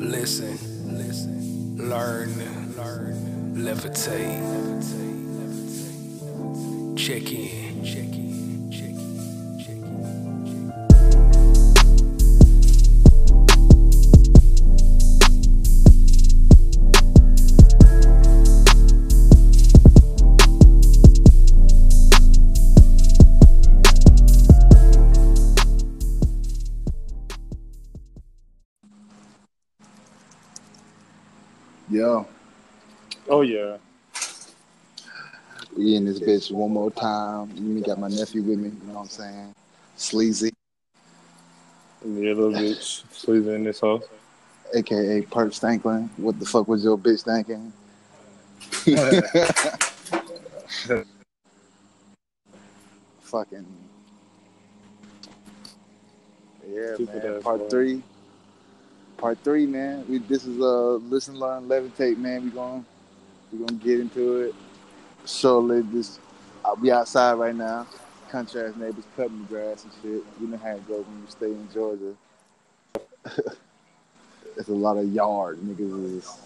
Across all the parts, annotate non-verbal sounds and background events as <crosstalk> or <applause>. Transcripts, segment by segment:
Listen, listen, learn, learn, levitate, check in, check in, Oh yeah. we in this bitch one more time. Me got my nephew with me. You know what I'm saying? Sleazy, Yeah, little bitch. Sleep in this house. aka Perk Stanklin. What the fuck was your bitch thinking? <laughs> Fucking yeah, Stupid man. Part boy. three. Part three, man. We this is uh listen, learn, levitate, man. We going we gonna get into it. Surely this I'll be outside right now. Country ass neighbors cutting the grass and shit. You know how it goes when you stay in Georgia. <laughs> it's a lot of yard niggas is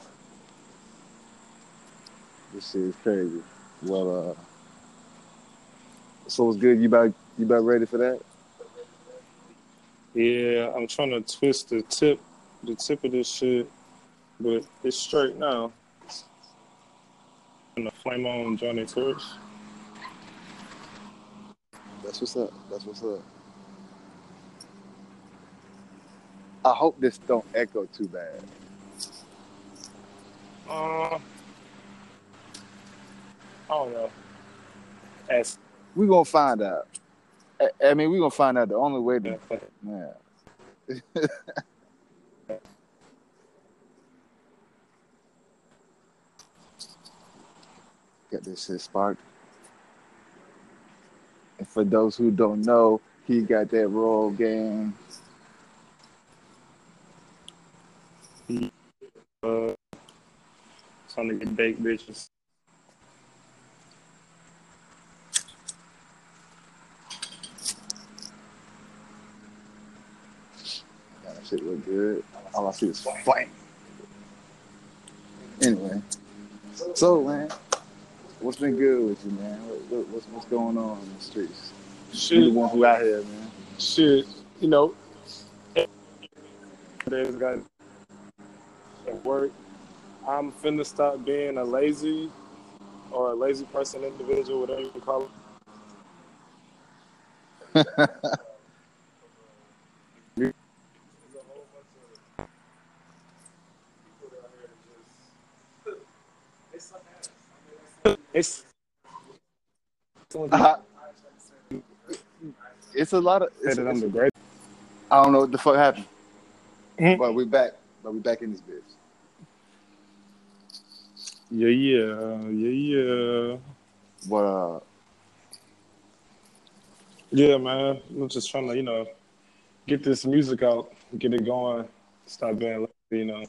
this shit is crazy. Well uh so it's good. You about you about ready for that? Yeah, I'm trying to twist the tip, the tip of this shit, but it's straight now. And flame on Johnny Torch. That's what's up. That's what's up. I hope this don't echo too bad. Uh, I don't know. As We're gonna find out. I, I mean, we're gonna find out the only way to yeah. <laughs> Got this shit sparked. And for those who don't know, he got that roll game. He, uh, trying to get baked bitches. That shit look good. All I see is flame. Anyway, so man, what's been good with you, man? What, what, what's what's going on in the streets? You the one who out here, man. shit, you know. Days got at work. I'm finna stop being a lazy or a lazy person individual, whatever you call it. <laughs> It's Uh, it's a lot of. say It's, that I'm it's- great. I don't know what the fuck happened, Mhm. but we're back. But we're back in this bitch. Yeah, yeah, yeah, yeah. But uh, Yeah, man. I'm just trying to, you know, get this music out, get it going, stop being lazy, you know.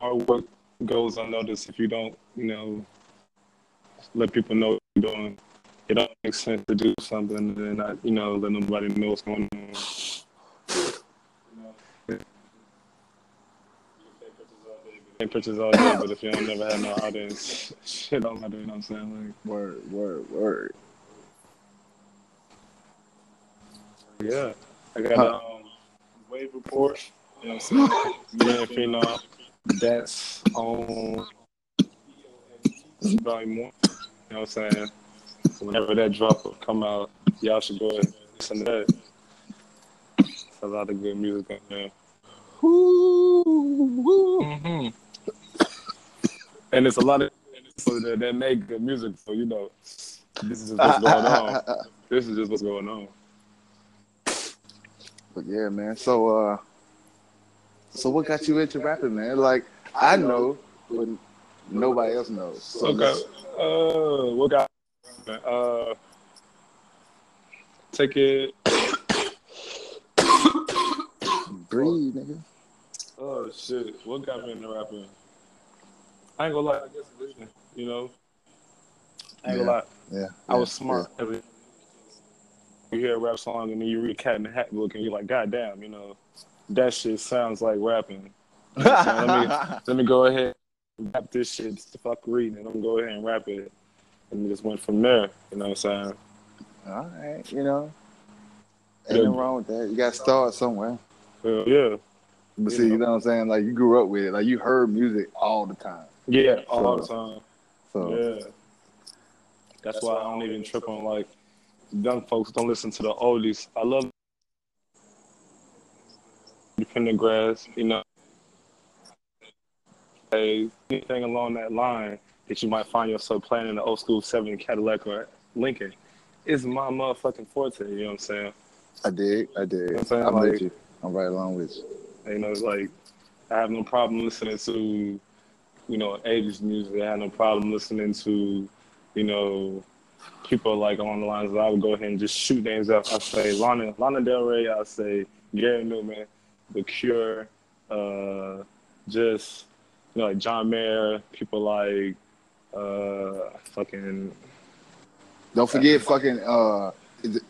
Hard work goes unnoticed if you don't, you know, let people know what you're doing. It don't make sense to do something and then not, you know, let nobody know what's going on. Take pictures all day, but if you don't never have no audience, <laughs> shit don't matter, you know what I'm saying? Like, word, word, word. Yeah, I got a um, wave report. You know what I'm saying? Me and Phenom, that's on volume one. You know what I'm saying? So whenever that drop will come out, y'all should go and listen to that. It's a lot of good music on there. Woo, woo. Mm-hmm. And it's a lot of people that, that make good music. So you know, this is just what's going on. <laughs> This is just what's going on. But yeah, man. So uh, so what got you into rapping, man? Like I know, but nobody else knows. So Okay. Uh, what got? Uh, take it. breathe, nigga. Oh shit! What got me into rapping? I ain't gonna lie. I guess vision. You know. I ain't gonna lie. Yeah, I was smart. Every- you hear a rap song and then you read Cat in the Hat book and you're like, God damn, you know, that shit sounds like rapping. You know what I'm saying? let, me, <laughs> let me go ahead and rap this shit. It's the fuck reading. And I'm gonna go ahead and rap it. And just went from there. You know what I'm saying? All right, you know, ain't Yeah. nothing wrong with that. You got to start somewhere. Hell yeah. But You see, you know. know what I'm saying? Like you grew up with it. Like you heard music all the time. Yeah, all the time. So Yeah. That's why I don't even trip on like young folks don't listen to the oldies. I love independent grass, you know. Anything along that line that you might find yourself playing in the old school seven Cadillac or Lincoln is my motherfucking forte, you know what I'm saying? I dig. I dig. You know I'm saying? I'm Like- with you. I'm right along with you. You know, it's like I have no problem listening to, you know, 80s music. I have no problem listening to, you know, people like along the lines that I would go ahead and just shoot names up. I say Lana, Lana Del Rey. I say Gary Numan, The Cure, uh, just you know, like John Mayer. People like uh, fucking Don't forget fucking uh,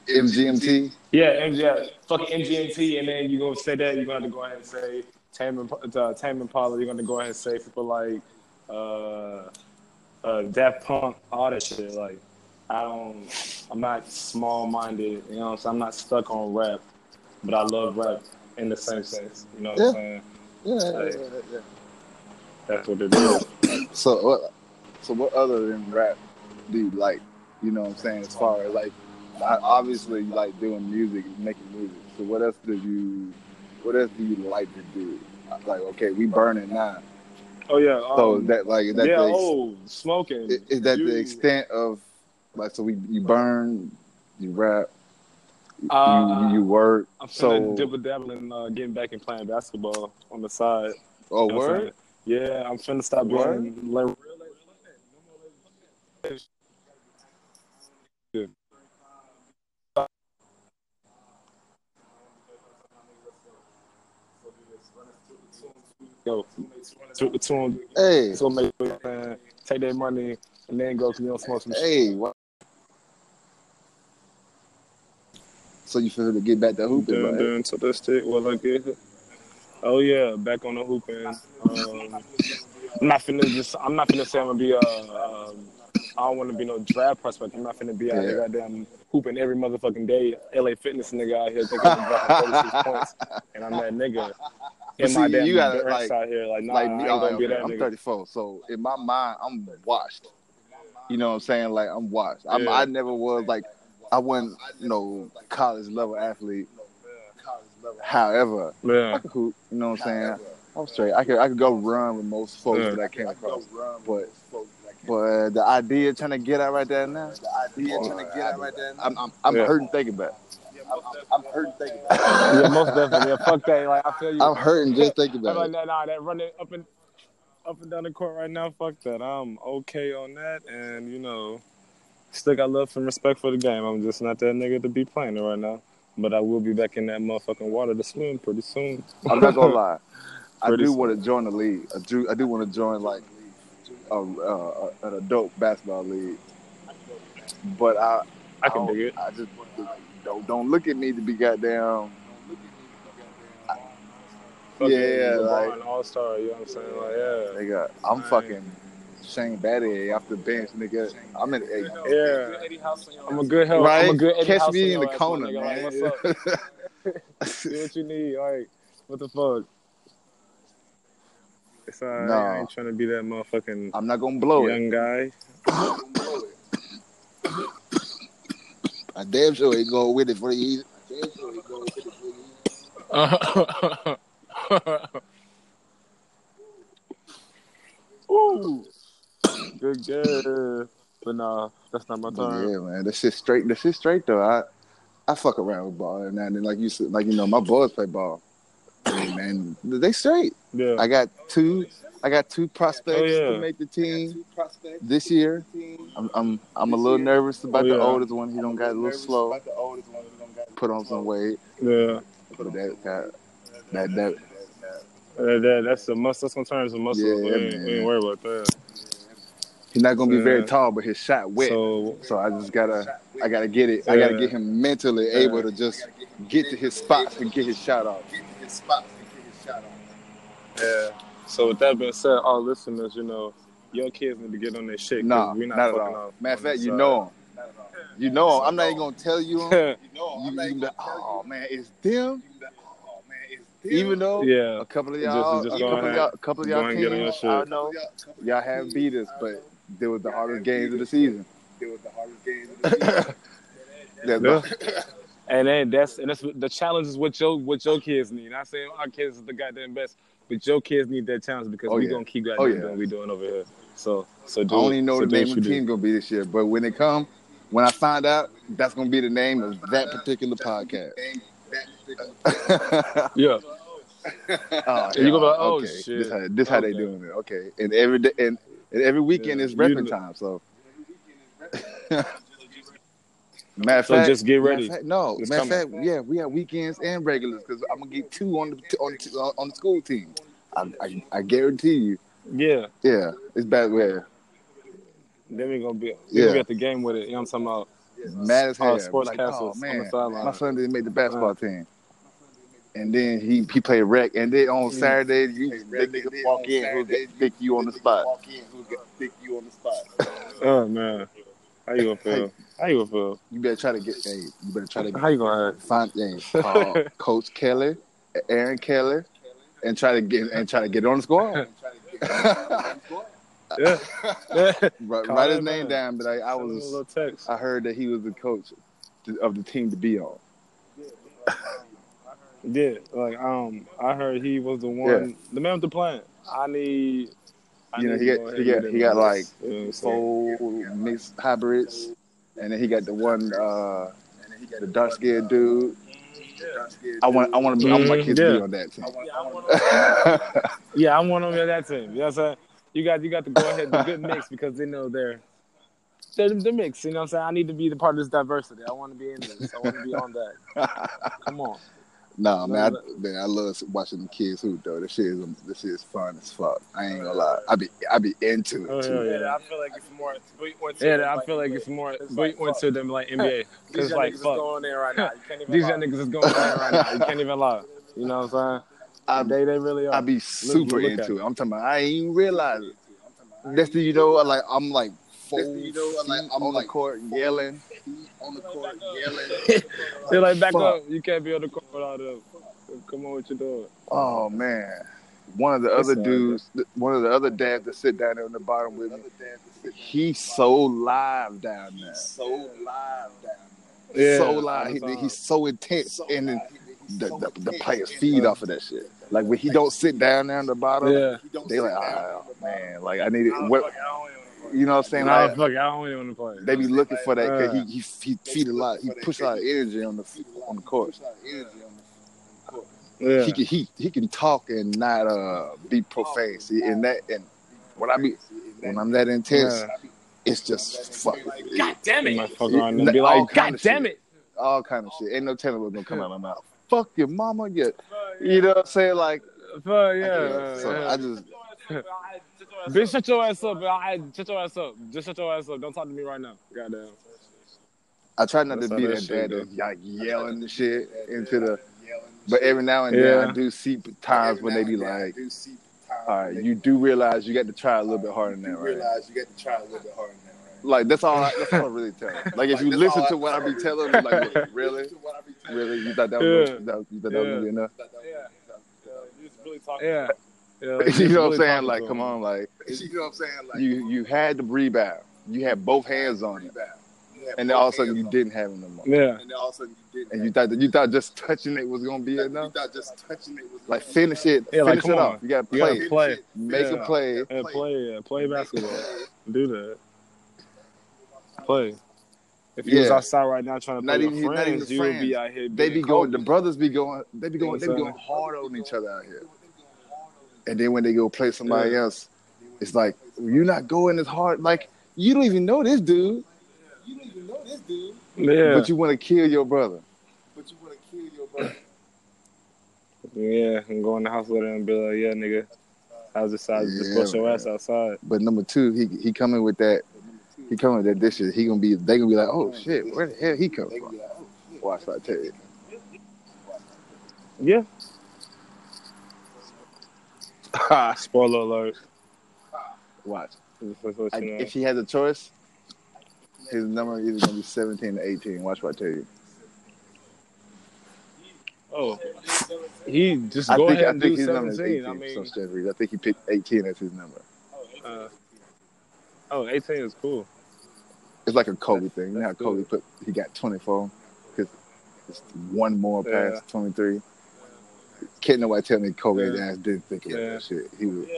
MGMT. Yeah, MG, yeah, fucking MGMT, and then you're gonna say that you're gonna have to go ahead and say Tame uh, Tame Impala. You're gonna go ahead and say people like uh, uh, Daft Punk, all that shit. Like, I don't, I'm not small minded. You know, what I'm not stuck on rap, but I love rap in the same sense. You know what Yeah. I'm saying? Yeah, yeah, yeah, yeah. That's what it is. So what? So what other than rap do you like? You know what I'm saying? As far as like, I- obviously you like doing music, making music. So what else do you? What else do you like to do? Like, okay, we burning now. Oh yeah. So Um, is that like is that yeah. the ex- Oh, smoking. is, is that You- the extent of like? So we you burn, you rap, Uh, you you work. I'm So dibble dabbling, uh, getting back and playing basketball on the side. oh You know word. Yeah, I'm finna stop being like. Go, two, two, Hey, so make uh, take that money and then go you don't smoke some hey, what? So you feel to get back to hooping, Dun, right? dun, to the stick. Well, I get it. Oh yeah, back on the hooping. Um, I'm not finna just. I'm not finna say I'm gonna be a. Um, I don't want to be no draft prospect. I'm not finna be out here Yeah. goddamn hooping every motherfucking day. LA Fitness nigga out here thinking dropping 36 <laughs> points, and I'm that nigga in But my see, damn you gotta, like- out here. Like, nah, like me, ain't all right, gonna be okay, I'm nigga. 34, so in my mind, I'm washed. You know what I'm saying? Like I'm washed. I'm, Yeah. I never was like, I wasn't, you know, college level athlete. However, I Yeah, could hoop. You know what I'm saying? I'm straight. I could, I could go run with most folks Yeah. that I came across. But, but the idea trying to get out right there now. The idea trying to get out right there. I'm, I'm, I'm Yeah. hurting thinking about. it. I'm, I'm, I'm hurting thinking about. it. yeah, most definitely. <laughs> Yeah, fuck that. Like, I feel you. I'm hurting just thinking I'm about like, it. nah, nah, that running up and up and down the court right now, fuck that. I'm okay on that, and you know, still got love and respect for the game. I'm just not that nigga to be playing it right now, but I will be back in that motherfucking water to swim pretty soon. I'm not gonna lie. <laughs> I do soon. want to join the league. I do. I do want to join like a, uh, an adult basketball league. But I, I can don't- dig it. I just don't don't look at me to be goddamn. Fucking Yeah, LeBron, like- All Star. You know what I'm saying? Like, yeah. Nigga, I'm fucking Shane Battier off the bench, nigga. I'm in. Hey, Yeah, I'm a good help. right? I'm a good Eddie Catch House me in the your ass, corner, my nigga. Like, man. what's up? <laughs> See what you need. Like, what the fuck? It's alright. No. I ain't trying to be that motherfucking I'm not gonna blow it. young guy. I damn sure ain't going with it for you. Ooh, good. But nah, that's not my But turn. yeah, man, that shit straight. That shit straight though. I I fuck around with ball every now and then. Like you said, like you know, my boys play ball. Hey, man, they straight. Yeah. I got two. I got two prospects Oh, yeah. to make the team this year. I'm I'm I'm a oh, little nervous about Oh, the oldest one. He don't got a little slow. Put on some weight. yeah. But that that that, that That, that, that's a must. That's gonna turn into muscle. Yeah, we, ain't, we ain't worried about that. He's not gonna be very tall, but his shot wet. So, So I just gotta, I gotta get it. I gotta get him mentally able to just get to his spots and get his shot off. yeah. So with that being said, all listeners, you know, your kids need to get on their shit. Nah, we're not, not, at all. Matter of fact, you know him. You know him. I'm not even gonna tell you Them. <laughs> You, you be like, oh man, it's them. Even though yeah. a couple of y'all, just a go couple of y'all, a couple of y'all ahead get on your teams. I know y'all have beat us, but they was the hardest games of the <laughs> season. That's Yeah. And then that's and that's the challenge is what your what your kids need. Not saying our kids is the goddamn best, but your kids need that challenge because Oh, we yeah. gonna keep oh, goddamn Oh, yeah. doing what we doing over here. So so I do don't even know so the name what of the you team gonna be this year, but when it come, when I find out, that's gonna be the name of that particular podcast. <laughs> Yeah. <laughs> Oh, And you gonna be like, oh, okay. shit. This how, this how they doing it. Okay, and every day and, and every weekend Yeah. is know- time. So, <laughs> matter of So fact, just get ready. fact- no, It's matter of coming. fact, yeah, we have weekends and regulars because I'm gonna get two on the on the, on the school team. I, I, I guarantee you. Yeah. Yeah, it's bad. Where Then we gonna be Yeah. be at the game with it. You know what I'm talking about? mad as hell. Oh, sports like, oh, castles oh, on the man, sideline. my son didn't make the basketball team. And then he he played rec, and then on Saturday you they niggas walk in who get thick you on the spot. <laughs> Oh man. How you gonna feel? How you gonna feel? You better try to get. Hey, you better try to How you gonna act? find hey, call <laughs> Coach Kelly, Aaron Kelly, and try to get and try to get on the squad. <laughs> Yeah. yeah. write, write his name man. down, but I, I Send a was text. I heard that he was the coach to- of the team to be on. Yeah, like um, I heard he was the one, the man with the plan. I need. I You know, need he got- he got- he got, like, this. You know what I'm saying? Full mixed hybrids, and then he got the one uh the dark skinned dude. Yeah. I want I want to I want my kids to be on that team. Yeah, I want him <laughs> on that team. You know what I'm saying? You got you got to go ahead the good mix because they know they're they're the mix. You know what I'm saying? I need to be the part of this diversity. I want to be in this. I want to be on that. <laughs> Come on. Nah, man, No, I, man, I love watching the kids hoop though. This shit is this shit is fun as fuck. I ain't gonna lie. I be I be into Oh, it hell too. yeah. I feel like it's more. We went to Yeah, I feel like it's more we went to them like NBA. <laughs> These Cause like niggas is fuck, going there right now. You <laughs> can't even these lie. young niggas is going on right now. You can't even lie. You know what I'm saying? <laughs> I They they really are. I be super look at into it. it. I'm talking about I ain't even realize it. Next thing you know, like I'm like full you know, I'm like- I'm on like- the court yelling. On the court yelling. <laughs> They're like back Fuck. up. You can't be on the court without them. Come on, what you doing? Oh man, one of the That's other all dudes, one of the other dads that sit down there on the bottom with me, he's so live down there, So live down Yeah, so live. He, he's so intense, and then the, the, the players feed off of that shit. Like when he don't sit down there on the bottom, Yeah. they like, oh man, like I need it. What, you know what I'm saying? Nah, Like, fuck, I don't even want to play. they be looking for that because Yeah. he, he he feed a lot. He push a lot of energy on the on the court. yeah. He can he he can talk and not uh be profane. See, and that and when I be when I'm that intense, Yeah. it's just fuck. God damn You it! might fuck around and All be like, kind God of damn shit. it. all kind of shit. Ain't no telling what's gonna come out of my mouth. Fuck your mama, yeah. You know what I'm saying? Like, Fuck, yeah. so yeah. I just <laughs> Bitch, shut your ass up. I, shut your ass up. Just shut your ass up. Don't talk to me right now. Goddamn. I try not That's to be that that shit dad that's like yelling the shit into the. But every now and Yeah. then I do see times when they be like, "All right, you do realize you got to try a little bit harder than that, right?" Realize you got to try a little bit harder than that, right? Like that's all. I, that's all I <laughs> really tell them. Like if you <laughs> listen to what I be telling them, like really, really, you thought that was Yeah. you thought, you thought that was gonna be enough? Yeah. Yeah. <laughs> you know what I'm saying? Like, come on, like You know what I'm saying? Like, you you had the rebound, you had both hands on it, and then all of a sudden you didn't have it no more, Yeah. And then all of a sudden you didn't. and you thought that you thought just touching it was gonna be you enough. thought just touching it was Like finish it, Yeah, like, finish come it on. off. You got to You play, gotta play. make Yeah. a play. Yeah, play, yeah, play basketball. Do that. Play. If you was outside right now trying to Not play even- with not even friends, you would be out here. They be being going. The brothers be going. They be going. They know be going I'm hard on each other out here. And then when they go play somebody else, it's like you're not going as hard. Like you don't even know this dude, You don't even know this dude, Yeah. but you want to kill your brother. but you want to kill your brother. <clears throat> yeah, and go in the house with him and be like, yeah, nigga. I was decided to just Yeah, bust your ass outside. But number two, he he coming with that. He coming with that dishes. He gonna be. They gonna be like, oh shit, where the hell he come from? Oh, Watch what I tell you. Yeah. <laughs> Spoiler alert. Watch. Just to let I, if he has a choice, his number is either gonna be seventeen to eighteen. Watch what I tell you. Oh, he just I go think ahead I and think do his number is eighteen. I mean, so I think he picked eighteen as his number. uh, oh, 18 is cool. It's like a Kobe thing. You know how Kobe put he got twenty four because it's one more Yeah. past twenty three. Can't nobody tell me Kobe Yeah. ass didn't think of Yeah. that shit. He was. Yeah,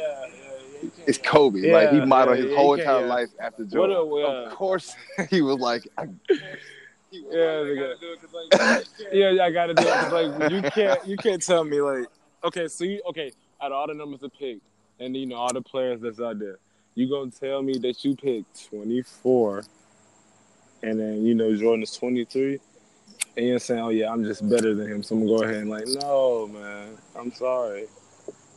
yeah. It's Kobe. like he modeled his whole entire life after Jordan. a-. Of uh, course, <laughs> he was like, I, Yeah, nigga. <laughs> yeah, I gotta do it. 'cause, like you can't, you can't tell me like, okay, so you, okay, out of all the numbers to pick, and you know all the players that's out there, you gonna tell me that you picked 24, and then you know Jordan is 23, and you're saying, oh yeah, I'm just better than him, so I'm gonna go ahead and like, no, man, I'm sorry.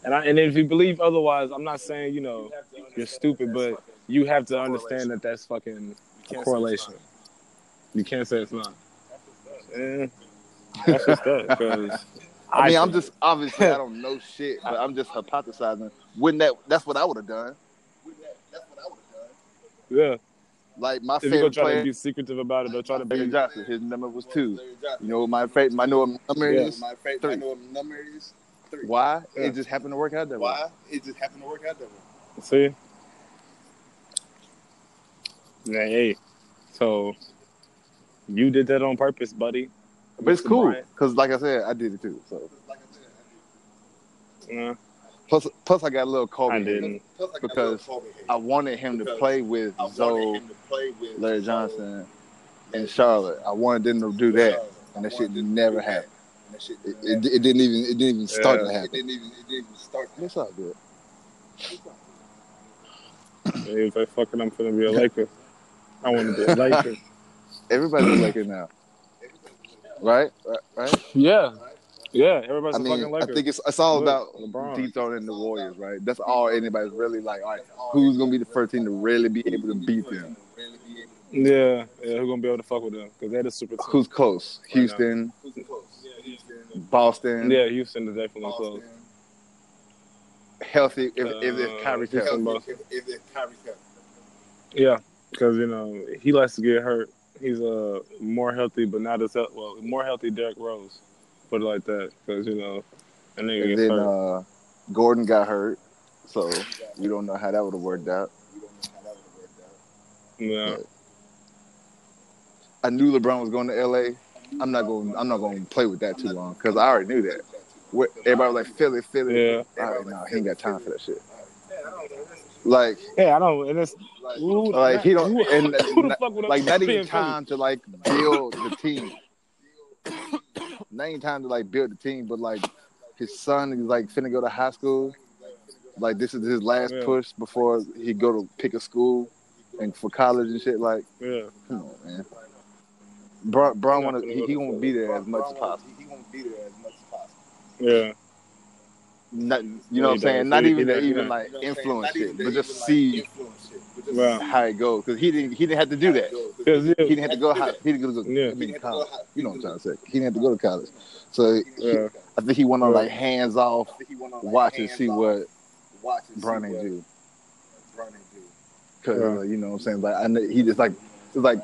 And I, and if you believe otherwise, I'm not saying you know you're stupid, but you have to understand that that's fucking a correlation. You can't say it's not. Eh, that's just that. 'cause I mean, I'm just obviously I don't know shit, but I'm just hypothesizing. Wouldn't that? That's what I would have done. yeah. Like my If you're gonna favorite try to player, be secretive about it or try to Larry be, Johnson. His number was two. You know my favorite? My know number Yeah. is My favorite, Three. I know what my number is three. why? Yeah. It just happened to work out that way. Why? It just happened to work out that way. see. Yeah, hey. So you did that on purpose, buddy. But it's cool because, like I said, I did it too. So Like I said, Yeah, plus, plus I got a little Kobe. I in me. didn't. plus I Because a little Kobe hate. I wanted him to play with I Zoe, play with Larry Johnson, and Charlotte. I wanted them to do that, and that shit never happened. And that shit It, it, it didn't even it didn't even start Yeah. to It happen. didn't even. It didn't even start. That's all good. he was like, "Fucking, I'm gonna be a Laker. I want to be a Laker." <laughs> Everybody's a Laker now, right? Right? right? yeah, yeah. Everybody's I a mean, fucking I think it's it's all Look, about LeBron. dethroning the Warriors, right? That's all anybody's really like. All right, who's gonna be the first team to really be able to beat them? Really be able yeah, yeah. Who's gonna be able to fuck with them? Because they're the super team. Who's close? Houston, to- Who's close? Yeah, Houston, Boston, Yeah, Houston is definitely close. Healthy. If if, if Kyrie's healthy, If, if, if Kyrie's healthy. Yeah, because you know he likes to get hurt. He's uh more healthy, but not as healthy. Well, more healthy Derrick Rose. Put it like that, because you know, and nigga and then hurt. uh, Gordon got hurt, so we don't know how that would have worked out. We don't know how that would work out. yeah, I knew LeBron was going to LA. I'm not going. I'm not going to play with that too long because I already knew that. What, everybody was like Philly, Philly. Yeah. All right, no, he ain't got time for that shit. Like, yeah. I don't. And it's who, like he don't, and <laughs> who the fuck would like not even in Philly? time to like build the team. Not even time to like build the team, but like his son is like finna go to high school. Like this is his last Yeah. push before he go to pick a school and for college and shit. Like, Yeah, come on, man. Bron, wanna, he, he won't be there as much as possible. He, won't be there as much as possible. yeah, Not, you know what I'm saying? Not even he to does, even like You know what I'm saying? influence shit, but just see influence shit, but just Right. see how it goes. Because he didn't he didn't have to do that. because He didn't have to go high. He didn't go to Yeah. I mean, college. You know what I'm trying to say? He didn't have to go to college. So he- I think he went on Right. like hands off, I he went on, like, watch and see off, what watch and see what do. Bron do. Because Right. uh, you know what I'm saying? Like I know he just like it's like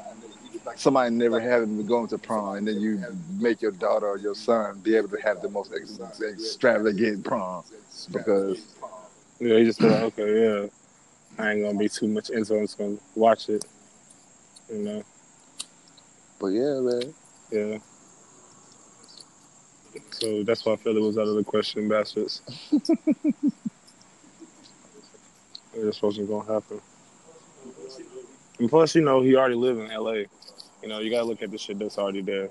somebody never having to go into prom, and then you make your daughter or your son be able to have the most extravagant prom because yeah. He just feel like, okay, yeah, I ain't gonna be too much into. it. I'm just gonna watch it. You know, But yeah, man. yeah. So that's why Philly was out of the question, bastards. <laughs> It just wasn't gonna happen. And plus, you know, he already live in LA. You know, you gotta look at the shit that's already there.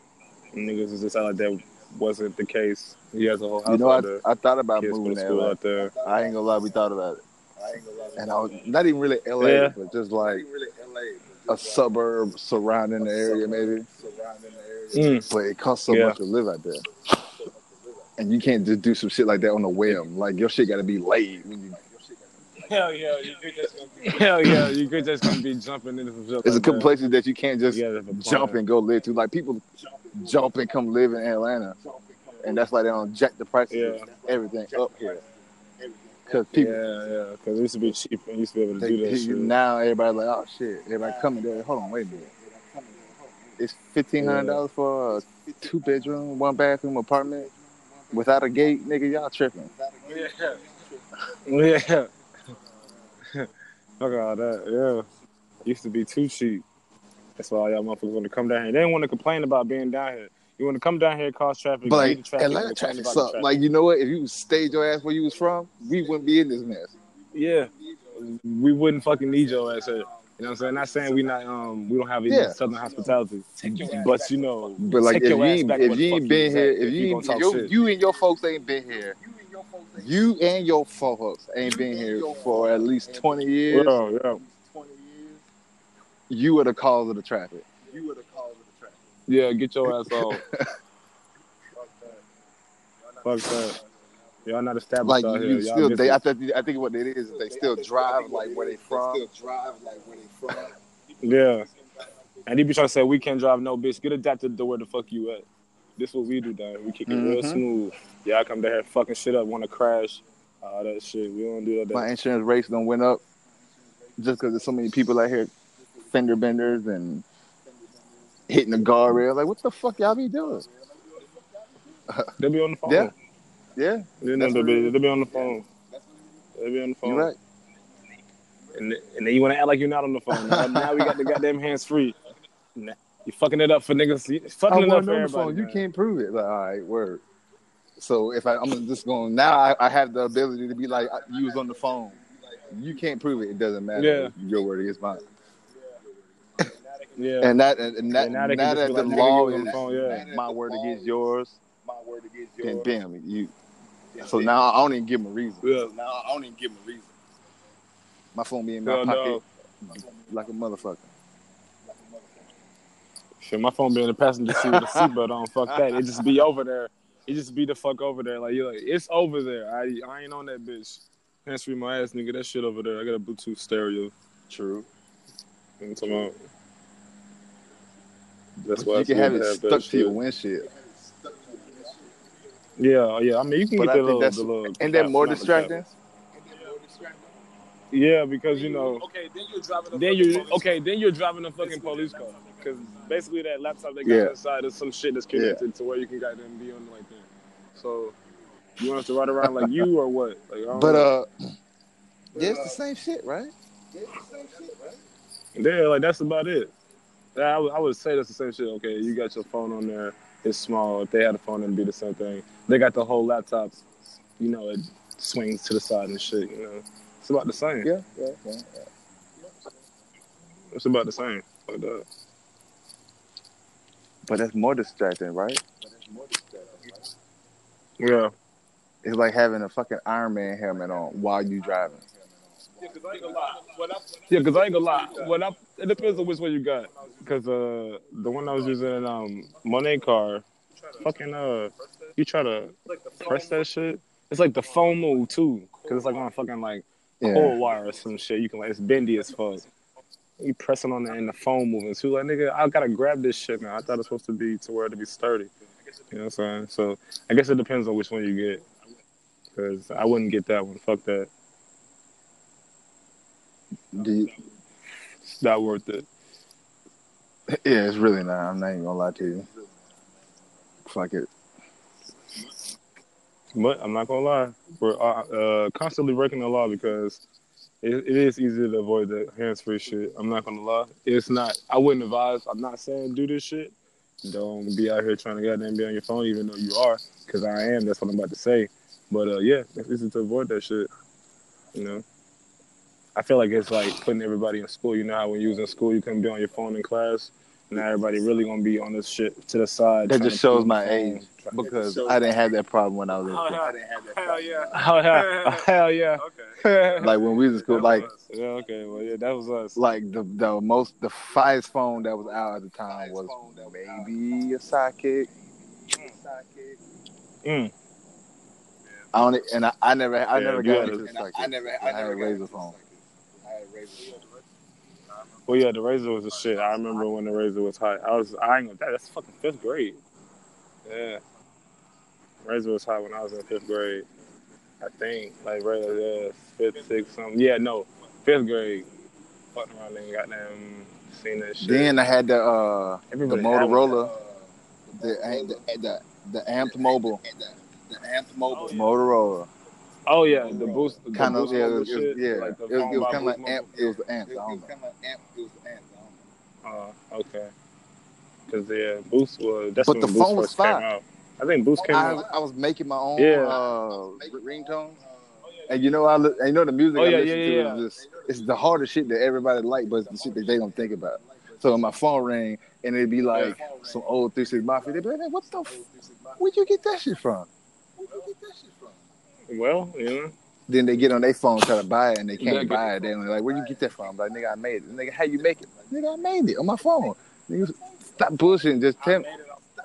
And niggas is just out like that wasn't the case. He has a whole house You know, out I, there. I thought about moving to to school out there. I ain't gonna lie, we thought about it, I ain't gonna lie. and I was not even really LA, Yeah. but just like even really LA, a suburb surrounding the area, maybe. surrounding the area. Mm. But it costs so Yeah. much to live out there, and you can't just do some shit like that on a whim. Like your shit got to be laid when you Hell yeah, you could just gonna be. Hell yeah, you could just gonna be jumping into some shit. It's a like couple that. places that you can't just Yeah, jump and go live to. Like people jump and come live in Atlanta, and that's why they don't jack the prices Yeah. everything up here. Because people Yeah, yeah, because it used to be cheap and used to be able to they, do that shit. now everybody like, oh shit, everybody coming there. Hold on, wait a minute. It's fifteen hundred dollars for a two bedroom, one bathroom apartment without a gate, nigga. Y'all tripping. Yeah. <laughs> Yeah. <laughs> Fuck all that. Yeah. Used to be too cheap. That's why all y'all motherfuckers want to come down here. They didn't want to complain about being down here. You want to come down here, cause traffic, But like traffic, Atlanta and complain traffic about the suck. Like you know what? If you stayed your ass where you was from, we wouldn't be in this mess. yeah, we wouldn't fucking need your ass here. You know what I'm saying? Not saying we not um we don't have any Yeah. southern hospitality, but you know, But like if you ain't, if you ain't been here, if you gonna ain't, talk your, shit. you and your folks ain't been here, you and your folks ain't been here for at least twenty years. yeah, yeah, You are the cause of the traffic. You were the cause of the traffic. Yeah, get your ass off. <laughs> Fuck that. Y'all not established Like out you here. Y'all still, miss they. I think, I think what it is is they still drive like where they from. They still drive like where they from. Yeah. And he be trying to say we can't drive no bitch. Get adapted to where the fuck you at. This what we do down. We kick it real Mhm. smooth. Y'all come down here fucking shit up, want to crash, all that shit. We don't do that. My insurance rates don't went up just because there's so many people out here, fender benders and hitting the guardrail. Like, what the fuck y'all be doing? They'll be on the phone. Yeah. Yeah, They'll, That's they, what be, it is. they be on the phone. They'll be on the phone. you right. And, and then you want to act like you're not on the phone. Now, <laughs> now we got the goddamn hands free. Nah, You fucking it up for niggas. You I fucking it up for on the everybody. phone. You can't prove it. Like, all right, word. So if I, I'm just going now, I, I have the ability to be like, I- you was on the phone. You can't prove it. It doesn't matter. Yeah. Your word is mine. Yeah. And that and, and that And now they now, can just that the like, law you was on is the phone, yeah. my word against yours, My word against then yours. bam, you. So now I don't even give him a reason. yeah. Now I don't even give him a reason. My phone be in my Hell pocket no. like a motherfucker. Shit, my phone be in the passenger seat with a seatbelt on. Fuck that. It just be over there. It just be the fuck over there. Like you're like, it's over there. I I ain't on that bitch. Hands free my ass, nigga. That shit over there. I got a Bluetooth stereo. True. You know I'm talking about? That's why you can have it to stuck to your windshield. Yeah, yeah. I mean, you can But get I the little, that's the little. ain't that more distracting? Yeah, because you know, Okay, then you're driving. a then fucking you police okay, then you're driving a fucking police car. Because basically, that laptop they got Yeah. inside is some shit that's connected to where you can goddamn be on like that. So, you want us to ride around like you or what? Like, I don't But know. uh, yeah, it's the same shit, right? Yeah, like that's about it. Yeah, I would, I would say that's the same shit. Okay, you got your phone on there. It's small. If they had a phone, it'd be the same thing. They got the whole laptop. You know, it swings to the side and shit. You know, it's about the same. Yeah, yeah, yeah. It's about the same. Like that. But that's more distracting, right? Yeah. It's like having a fucking Iron Man helmet on while you driving. Yeah, 'cause I ain't gonna lie. I, Yeah, because I ain't gonna lie. When I, it depends on which one you got. Because uh, the one I was using in um, Monet car, fucking uh, you try to press that shit. It's like the phone move too, because it's like on fucking like Yeah. coil wire or some shit. You can like it's bendy as fuck. You pressing on it and the phone moving too. Like nigga, I gotta grab this shit now. I thought it's supposed to be to where to be sturdy. You know what I'm saying? So I guess it depends on which one you get. Because I wouldn't get that one. Fuck that. Do It's not worth it. yeah, it's really not. I'm not even gonna lie to you. Fuck it. But I'm not gonna lie, we're uh, uh, constantly breaking the law because it, it is easy to avoid the hands-free shit. I'm not gonna lie, it's not. I wouldn't advise. I'm not saying do this shit. Don't be out here trying to goddamn be on your phone, even though you are, because I am. That's what I'm about to say. But uh, yeah, it's easy to avoid that shit. You know, I feel like it's like putting everybody in school. You know how when you was in school, you couldn't be on your phone in class. Now everybody really gonna be on this shit to the side. That just shows my age because I didn't have that problem when I was in oh, school. hell, I didn't have that. hell yeah. <laughs> Oh yeah, <laughs> <laughs> hell yeah. Okay. Like when we was in school, like yeah, okay, well, yeah, that was us. like the the most the finest phone that was out at the time was maybe a sidekick. Mm. I don't, and I, I never, I Yeah, never got had into a- the I, Sidekick. I never, I, I had a Razor into phone. I had a razor. Well, yeah, the razor was a shit. I remember when the razor was hot. I was, I ain't gonna. that- That's fucking fifth grade. Yeah, razor was hot when I was in fifth grade. I think like right, yeah, fifth, sixth, something. Yeah, no, fifth grade. Fucking around and goddamn seen that shit. Then I had the uh, the Everybody had Motorola, the the the, the Amp'd Mobile The Amp'd Mobile. Motorola. Oh yeah, the boost, the Kind of, yeah, it was, shit. yeah. like the it was, was kind of like amp. It was the amp. It was kind of like Amp. It was the Amp. I. Oh, okay. Because yeah, Boost was that's But when the Boost phone was came out. I think Boost came I, out. I was making my own Yeah. uh, ringtones, and you know I li- and you know the music Oh, I yeah, listen yeah, to yeah. is just it's the hardest shit that everybody like, but it's the shit that they don't think about. So my phone rang, and it'd be like some old Three Six Mafia. They'd be like, "Man, what the? F- where'd you get that shit from?" Well, you know, Then they get on their phone try to buy it, and they can't Yeah, buy it. They're like, "Where you get that from?" I'm like, "Nigga, I made it." Nigga, how you make it? Nigga, I made it on my phone. Nigga, stop bullshitting. Just tell me.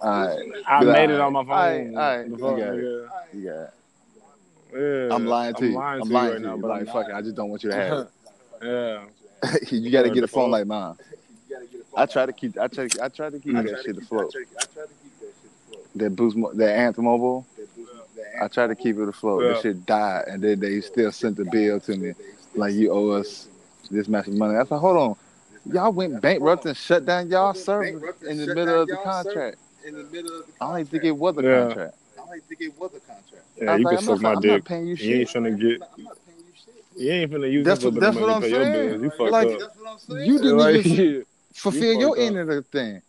All right, I Be like, made it on my phone. all right, all right, The you fuck, got it. nigga. you got it. Yeah, I'm lying to you. lying I'm to lying you to now, you. but like, I'm fuck it. I just don't want you to have it. yeah. <laughs> <laughs> you got to get a phone phone. like mine. I try to keep. I try. I try to keep I that to shit keep- afloat. I try, I try to keep that shit afloat. That boost. That Anthem Mobile. That I try to keep it afloat. Yeah. That shit died, and then they still sent the bill to me, like you owe us this much money. I said, hold on, y'all went bankrupt and shut down y'all and in the middle of the contract. in the middle of the I don't think it was a contract. I don't think it was a contract. Yeah, you like, can suck my I'm dick. not paying you ain't get. I'm not paying you ain't finna use That's what- that's what I'm to saying. You fucked Like, up. That's what I'm saying. You didn't even <laughs> fulfill You your end of the thing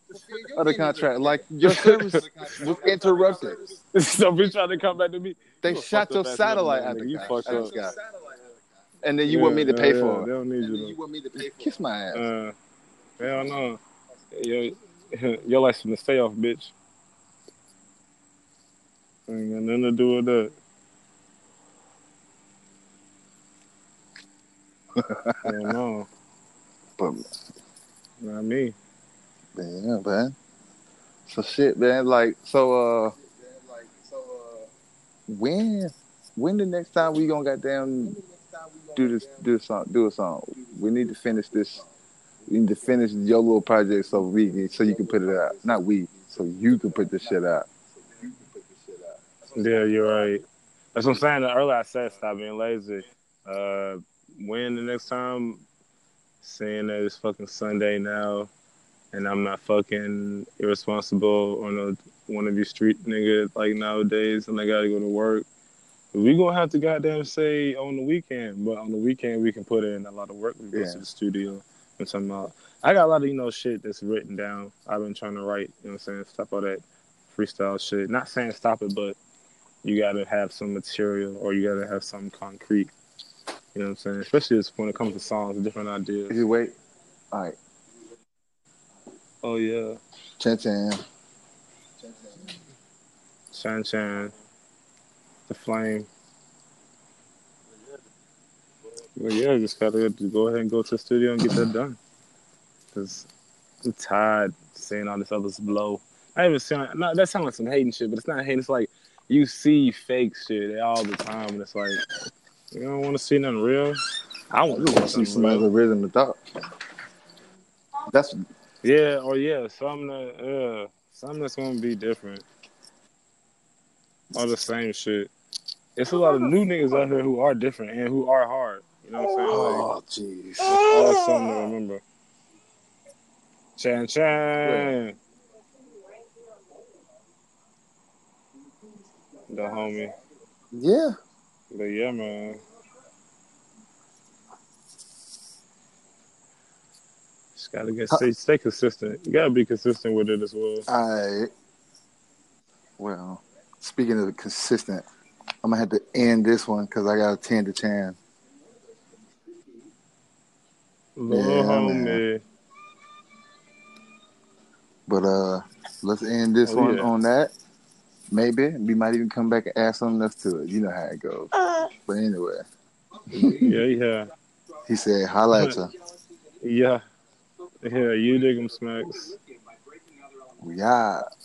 of the contract. Like your <laughs> service was interrupted. <laughs> so bitch trying to come back to me. They You shot your satellite out the guy- fucked out up. and then you want me to pay yeah, for They it. don't need And you you want me to pay for Kiss my ass. Uh, hell no. Your <laughs> your license to stay off, bitch. Ain't got nothing to do with that. Hell no. But Not me. yeah, man. So shit, man. Like, so uh, Like, so, uh, when when the next time we gonna goddamn do this do a song do a song? We need to finish this. We need to finish your little project so we so you can put it out. Not we, so you can put this shit out. Yeah, you're right. That's what I'm saying. Earlier I said stop being lazy. Uh, when the next time, seeing that it's fucking Sunday now, and I'm not fucking irresponsible on a one of these street niggas like nowadays, and I gotta go to work. We gonna have to goddamn say on the weekend, but on the weekend we can put in a lot of work. We go Yeah. to the studio and something out. I got a lot of you know shit that's written down. I've been trying to write. You know what I'm saying? Stop all that freestyle shit. Not saying stop it, but you gotta have some material or you gotta have some concrete. You know what I'm saying? Especially when it comes to songs, different ideas. You wait. All right, Oh yeah, Chan Chan. Chan Chan, the flame. Well, yeah, just gotta go ahead and go to the studio and get that done. Cause I'm tired seeing all this other blow. I even seeing no, that sounds like some hating shit, but it's not hating. It's like you see fake shit all the time, and it's like you don't want to see nothing real. I want to You want to see somebody's rhythm and thought. That's Yeah, or yeah, something that, uh, something that's gonna be different. All the same shit. It's a lot of new niggas out here who are different and who are hard. You know what I'm saying? Like, oh jeez. all something to remember. Chan Chan. The homie. Yeah. But yeah, man. Just gotta get stay, stay consistent. You gotta be consistent with it as well. I well, speaking of consistent, I'm gonna have to end this one because I got to tend to Chan. Little Yeah, homie. man. But uh, let's end this Oh, one yeah. on that. Maybe we might even come back and add something else to it. You know how it goes. Uh. But anyway, Yeah, yeah. he said, "Holla at ya." Yeah. Yeah, you dig 'em smacks. We out.